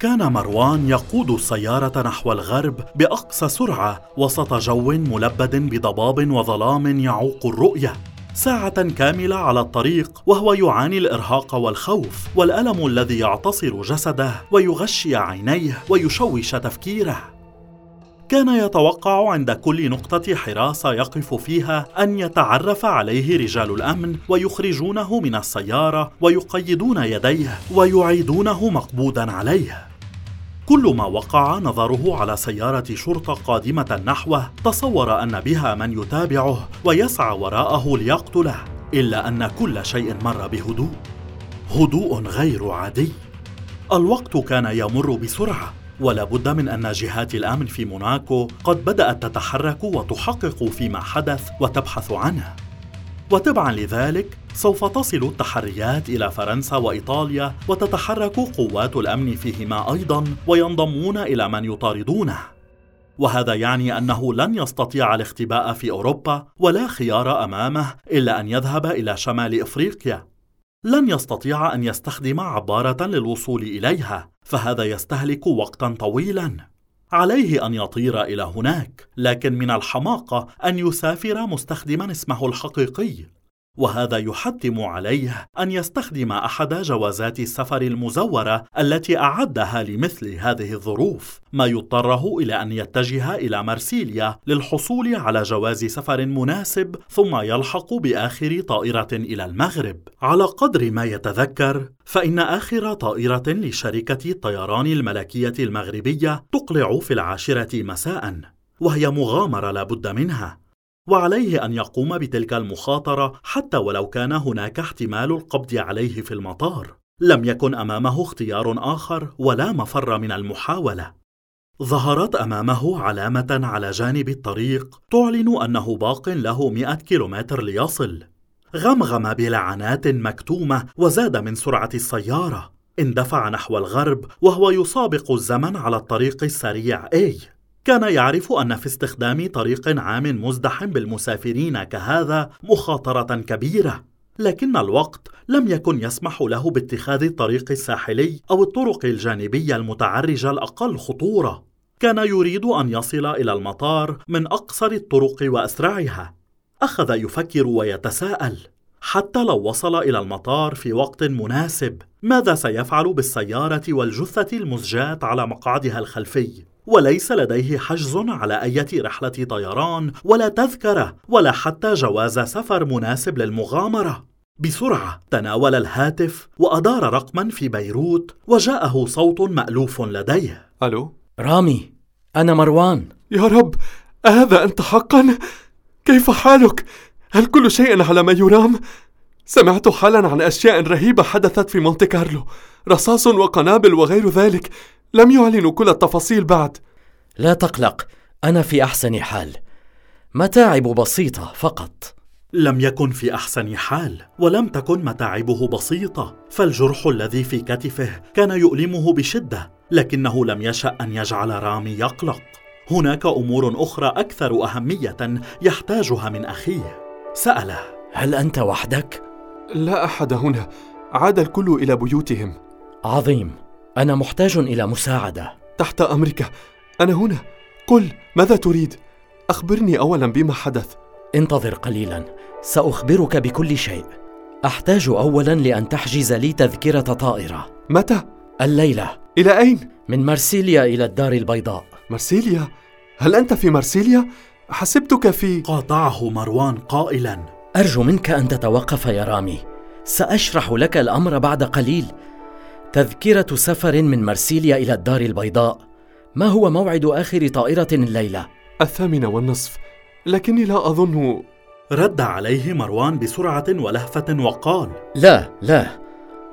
كان مروان يقود السيارة نحو الغرب بأقصى سرعة وسط جو ملبد بضباب وظلام يعوق الرؤية. ساعة كاملة على الطريق وهو يعاني الإرهاق والخوف والألم الذي يعتصر جسده ويغشي عينيه ويشوش تفكيره. كان يتوقع عند كل نقطة حراسة يقف فيها أن يتعرف عليه رجال الأمن ويخرجونه من السيارة ويقيدون يديه ويعيدونه مقبوضا عليه. كل ما وقع نظره على سيارة شرطة قادمة نحوه تصور أن بها من يتابعه ويسعى وراءه ليقتله إلا أن كل شيء مر بهدوء. هدوء غير عادي. الوقت كان يمر بسرعة ولا بد من أن جهات الأمن في موناكو قد بدأت تتحرك وتحقق فيما حدث وتبحث عنه. وتبعا لذلك سوف تصل التحريات إلى فرنسا وإيطاليا وتتحرك قوات الأمن فيهما أيضا وينضمون إلى من يطاردونه. وهذا يعني أنه لن يستطيع الاختباء في أوروبا ولا خيار أمامه إلا أن يذهب إلى شمال إفريقيا. لن يستطيع أن يستخدم عبارة للوصول إليها فهذا يستهلك وقتا طويلا. عليه أن يطير إلى هناك لكن من الحماقة أن يسافر مستخدما اسمه الحقيقي. وهذا يحتم عليه أن يستخدم أحد جوازات السفر المزورة التي أعدها لمثل هذه الظروف. ما يضطره إلى أن يتجه إلى مرسيليا للحصول على جواز سفر مناسب ثم يلحق بآخر طائرة إلى المغرب. على قدر ما يتذكر فإن آخر طائرة لشركة الطيران الملكية المغربية تقلع في العاشرة مساء وهي مغامرة لا بد منها. وعليه أن يقوم بتلك المخاطرة حتى ولو كان هناك احتمال القبض عليه في المطار. لم يكن أمامه اختيار آخر ولا مفر من المحاولة. ظهرت أمامه علامة على جانب الطريق تعلن أنه باق له مئة كيلومتر ليصل. غمغم بلعنات مكتومة وزاد من سرعة السيارة. اندفع نحو الغرب وهو يسابق الزمن على الطريق السريع اي كان يعرف أن في استخدام طريق عام مزدحم بالمسافرين كهذا مخاطرة كبيرة. لكن الوقت لم يكن يسمح له باتخاذ الطريق الساحلي أو الطرق الجانبية المتعرجة الأقل خطورة. كان يريد أن يصل إلى المطار من أقصر الطرق وأسرعها. أخذ يفكر ويتساءل حتى لو وصل إلى المطار في وقت مناسب ماذا سيفعل بالسيارة والجثة المزجاة على مقعدها الخلفي؟ وليس لديه حجز على أي رحلة طيران ولا تذكرة ولا حتى جواز سفر مناسب للمغامرة بسرعة تناول الهاتف وأدار رقما في بيروت وجاءه صوت مألوف لديه ألو؟ رامي أنا مروان يا رب أهذا أنت حقا؟ كيف حالك؟ هل كل شيء على ما يرام؟ سمعت حالا عن أشياء رهيبة حدثت في مونte كارلو رصاص وقنابل وغير ذلك لم يعلنوا كل التفاصيل بعد. لا تقلق أنا في أحسن حال. متاعب بسيطة فقط. لم يكن في أحسن حال ولم تكن متاعبه بسيطة. فالجرح الذي في كتفه كان يؤلمه بشدة لكنه لم يشأ أن يجعل رامي يقلق. هناك أمور أخرى أكثر أهمية يحتاجها من أخيه. سأله. هل أنت وحدك؟ لا أحد هنا. عاد الكل إلى بيوتهم. عظيم. أنا محتاج إلى مساعدة. تحت أمرك. أنا هنا. قل ماذا تريد؟ أخبرني اولا بما حدث. انتظر قليلا. سأخبرك بكل شيء. أحتاج اولا لأن تحجز لي تذكرة طائرة. متى؟ الليلة. إلى أين؟ من مرسيليا إلى الدار البيضاء. مرسيليا هل أنت في مرسيليا حسبتك في قاطعه مروان قائلا. أرجو منك أن تتوقف يا رامي. سأشرح لك الأمر بعد قليل. تذكرة سفر من مرسيليا إلى الدار البيضاء. ما هو موعد آخر طائرة الليلة؟ الثامنة والنصف. لكني لا أظن. رد عليه مروان بسرعة ولهفة وقال لا لا.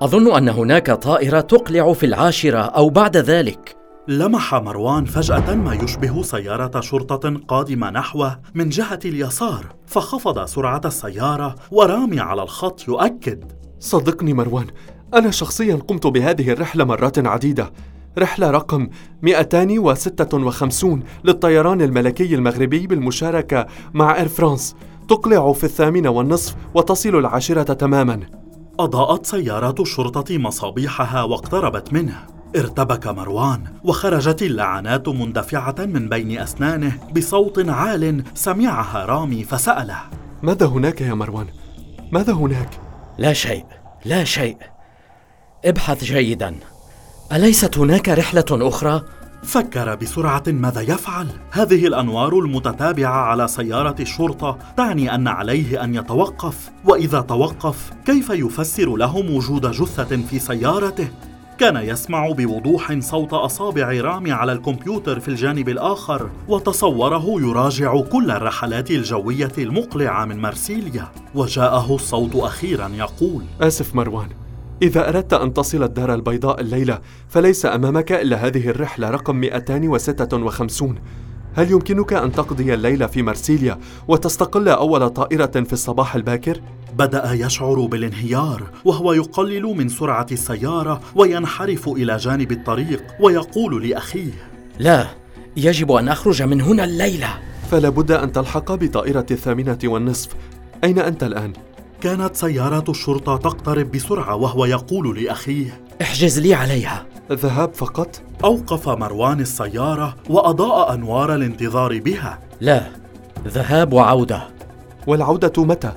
أظن أن هناك طائرة تقلع في العاشرة أو بعد ذلك. لمح مروان فجأة ما يشبه سيارة شرطة قادمة نحوه من جهة اليسار فخفض سرعة السيارة ورامي على الخط يؤكد. صدقني مروان أنا شخصيا قمت بهذه الرحلة مرات عديدة. رحلة رقم 256 للطيران الملكي المغربي بالمشاركة مع إير فرانس. تقلع في الثامنة والنصف وتصل العاشرة تماما. أضاءت سيارات الشرطة مصابيحها واقتربت منه. ارتبك مروان وخرجت اللعنات مندفعة من بين أسنانه بصوت عال سمعها رامي فسأله. ماذا هناك يا مروان؟ ماذا هناك؟ لا شيء لا شيء. ابحث جيدا. أليست هناك رحلة أخرى؟ فكر بسرعة ماذا يفعل. هذه الأنوار المتتابعة على سيارة الشرطة تعني أن عليه أن يتوقف. وإذا توقف كيف يفسر لهم وجود جثة في سيارته؟ كان يسمع بوضوح صوت أصابع رامي على الكمبيوتر في الجانب الآخر وتصوره يراجع كل الرحلات الجوية المقلعة من مرسيليا وجاءه الصوت أخيرا يقول آسف مروان إذا أردت أن تصل الدار البيضاء الليلة فليس أمامك إلا هذه الرحلة رقم 256 هل يمكنك أن تقضي الليلة في مرسيليا وتستقل أول طائرة في الصباح الباكر؟ بدأ يشعر بالانهيار وهو يقلل من سرعة السيارة وينحرف إلى جانب الطريق ويقول لأخيه لا يجب أن أخرج من هنا الليلة فلا بد أن تلحق بطائرة الثامنة والنصف أين أنت الآن؟ كانت سيارة الشرطة تقترب بسرعة وهو يقول لأخيه احجز لي عليها ذهاب فقط؟ أوقف مروان السيارة وأضاء أنوار الانتظار بها لا ذهاب وعودة والعودة متى؟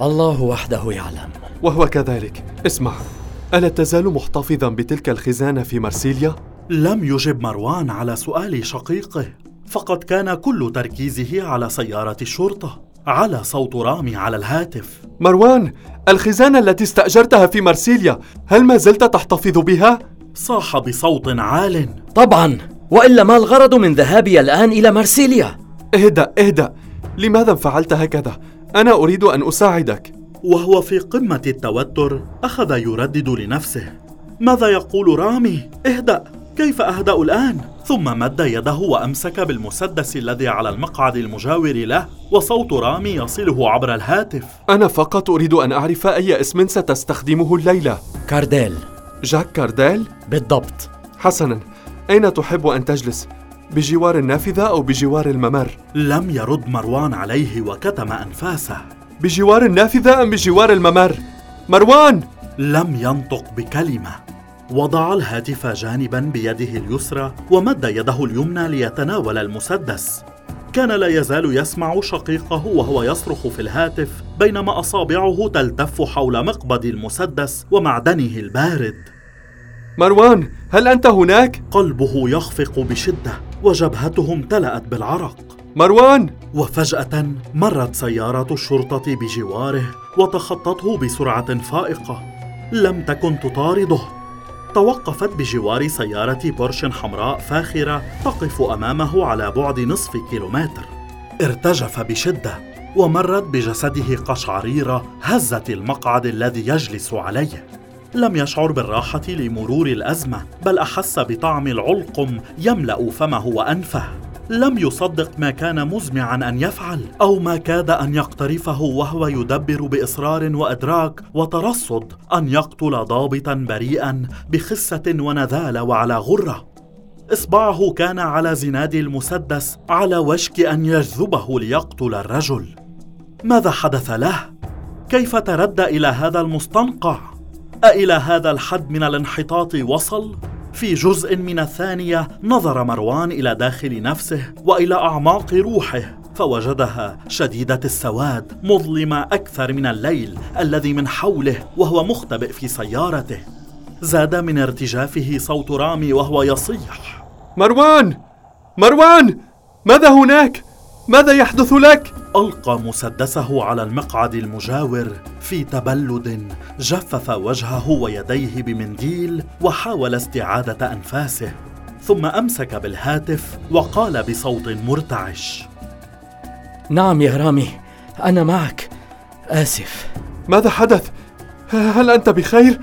الله وحده يعلم وهو كذلك اسمع ألا تزال محتفظا بتلك الخزانة في مرسيليا؟ لم يجب مروان على سؤال شقيقه فقد كان كل تركيزه على سيارة الشرطة على صوت رامي على الهاتف مروان الخزانة التي استأجرتها في مرسيليا هل ما زلت تحتفظ بها؟ صاح بصوت عال طبعا وإلا ما الغرض من ذهابي الآن إلى مرسيليا؟ اهدأ اهدأ لماذا فعلت هكذا؟ أنا أريد أن أساعدك وهو في قمة التوتر أخذ يردد لنفسه ماذا يقول رامي؟ اهدأ كيف أهدأ الآن؟ ثم مد يده وأمسك بالمسدس الذي على المقعد المجاور له وصوت رامي يصله عبر الهاتف أنا فقط أريد أن أعرف أي اسم ستستخدمه الليلة كارديل جاك كارديل؟ بالضبط حسنا أين تحب أن تجلس؟ بجوار النافذة أو بجوار الممر؟ لم يرد مروان عليه وكتم أنفاسه بجوار النافذة أم بجوار الممر؟ مروان! لم ينطق بكلمة وضع الهاتف جانبا بيده اليسرى ومد يده اليمنى ليتناول المسدس. كان لا يزال يسمع شقيقه وهو يصرخ في الهاتف بينما أصابعه تلتف حول مقبض المسدس ومعدنه البارد. مروان هل أنت هناك؟ قلبه يخفق بشدة وجبهته امتلات بالعرق. مروان! وفجأة مرت سيارة الشرطة بجواره وتخطته بسرعة فائقة. لم تكن تطارده. توقفت بجوار سيارة بورش حمراء فاخرة تقف أمامه على بعد نصف كيلومتر. ارتجف بشدة ومرت بجسده قشعريرة هزت المقعد الذي يجلس عليه. لم يشعر بالراحة لمرور الأزمة بل أحس بطعم العلقم يملأ فمه وأنفه. لم يصدق ما كان مزمعا أن يفعل أو ما كاد أن يقترفه وهو يدبر بإصرار وإدراك وترصد أن يقتل ضابطا بريئا بخسة ونذاله وعلى غرة. إصبعه كان على زناد المسدس على وشك أن يجذبه ليقتل الرجل. ماذا حدث له؟ كيف تردى إلى هذا المستنقع؟ أإلى هذا الحد من الانحطاط وصل؟ في جزء من الثانية نظر مروان إلى داخل نفسه وإلى أعماق روحه فوجدها شديدة السواد مظلمة أكثر من الليل الذي من حوله وهو مختبئ في سيارته. زاد من ارتجافه صوت رامي وهو يصيح. مروان! مروان! ماذا هناك؟ ماذا يحدث لك؟ ألقى مسدسه على المقعد المجاور في تبلد جفف وجهه ويديه بمنديل وحاول استعاده أنفاسه ثم أمسك بالهاتف وقال بصوت مرتعش. نعم يا رامي أنا معك. آسف. ماذا حدث؟ هل أنت بخير؟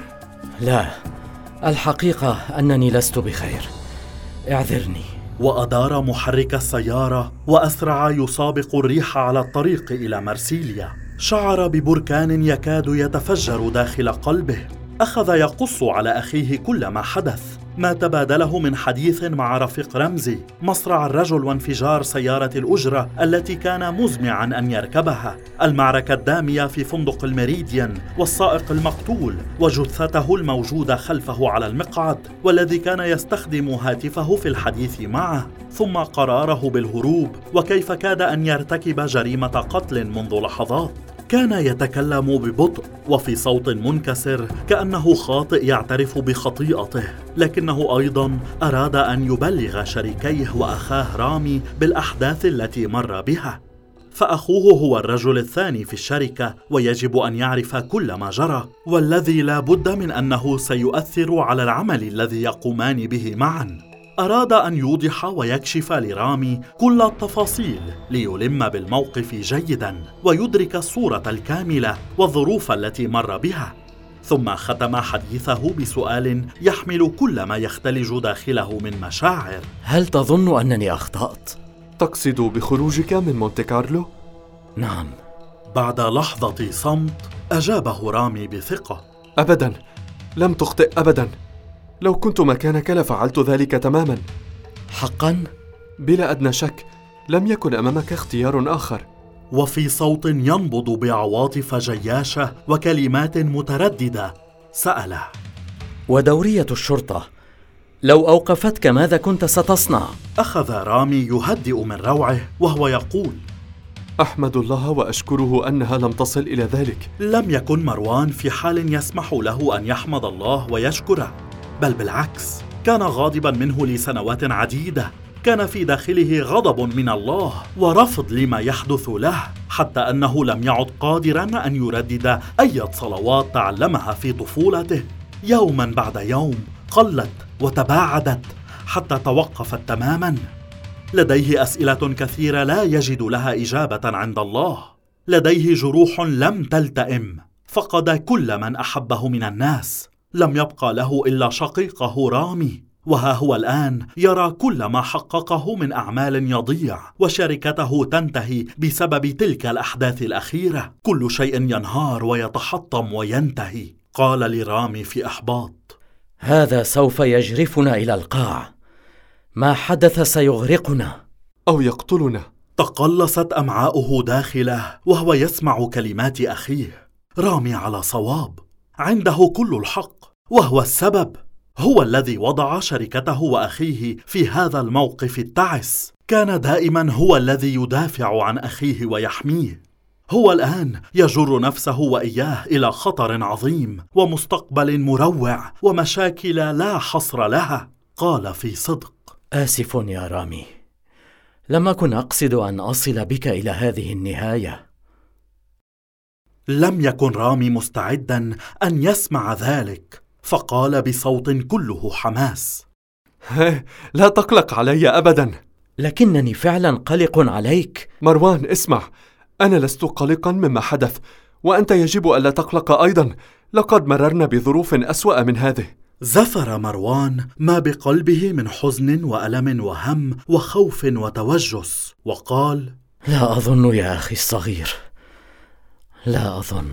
لا الحقيقة أنني لست بخير. اعذرني. وأدار محرك السيارة وأسرع يسابق الريح على الطريق إلى مرسيليا. شعر ببركان يكاد يتفجر داخل قلبه. أخذ يقص على أخيه كل ما حدث. ما تبادله من حديث مع رفيق رمزي مصرع الرجل وانفجار سيارة الأجرة التي كان مزمعا أن يركبها. المعركة الدامية في فندق الميريديان والسائق المقتول وجثته الموجودة خلفه على المقعد والذي كان يستخدم هاتفه في الحديث معه. ثم قراره بالهروب وكيف كاد أن يرتكب جريمة قتل منذ لحظات. كان يتكلم ببطء وفي صوت منكسر كأنه خاطئ يعترف بخطيئته. لكنه أيضا أراد أن يبلغ شريكيه وأخاه رامي بالأحداث التي مر بها. فأخوه هو الرجل الثاني في الشركة ويجب أن يعرف كل ما جرى. والذي لا بد من أنه سيؤثر على العمل الذي يقومان به معا. أراد أن يوضح ويكشف لرامي كل التفاصيل ليلم بالموقف جيدا ويدرك الصورة الكاملة والظروف التي مر بها. ثم ختم حديثه بسؤال يحمل كل ما يختلج داخله من مشاعر. هل تظن أنني أخطأت؟ تقصد بخروجك من مونte كارلو؟ نعم. بعد لحظة صمت أجابه رامي بثقة. أبدا. لم تخطئ أبدا. لو كنت مكانك لفعلت ذلك تماما. حقا؟ بلا أدنى شك لم يكن أمامك اختيار آخر. وفي صوت ينبض بعواطف جياشة وكلمات مترددة. سأله. ودورية الشرطة لو أوقفتك ماذا كنت ستصنع؟ أخذ رامي يهدئ من روعه وهو يقول. أحمد الله وأشكره أنها لم تصل إلى ذلك. لم يكن مروان في حال يسمح له أن يحمد الله ويشكره. بل بالعكس كان غاضبا منه لسنوات عديدة. كان في داخله غضب من الله ورفض لما يحدث له حتى أنه لم يعد قادرا أن يردد أي صلوات تعلمها في طفولته. يوما بعد يوم قلت وتباعدت حتى توقفت تماما. لديه أسئلة كثيرة لا يجد لها إجابة عند الله. لديه جروح لم تلتئم. فقد كل من أحبه من الناس. لم يبقى له إلا شقيقه رامي. وها هو الآن يرى كل ما حققه من أعمال يضيع وشركته تنتهي بسبب تلك الأحداث الأخيرة. كل شيء ينهار ويتحطم وينتهي. قال لرامي في إحباط. هذا سوف يجرفنا إلى القاع. ما حدث سيغرقنا. أو يقتلنا. تقلصت أمعاؤه داخله وهو يسمع كلمات أخيه. رامي على صواب. عنده كل الحق. وهو السبب. هو الذي وضع شركته وأخيه في هذا الموقف التعس. كان دائما هو الذي يدافع عن أخيه ويحميه. هو الآن يجر نفسه وإياه إلى خطر عظيم ومستقبل مروع ومشاكل لا حصر لها. قال في صدق. آسف يا رامي. لم أكن أقصد أن أصل بك إلى هذه النهاية. لم يكن رامي مستعدا أن يسمع ذلك. فقال بصوت كله حماس. لا تقلق علي ابدا. لكنني فعلا قلق عليك. مروان اسمع. أنا لست قلقا مما حدث وأنت يجب ألا تقلق أيضا. لقد مررنا بظروف أسوأ من هذه. زفر مروان ما بقلبه من حزن وألم وهم وخوف وتوجس وقال لا أظن يا أخي الصغير. لا أظن.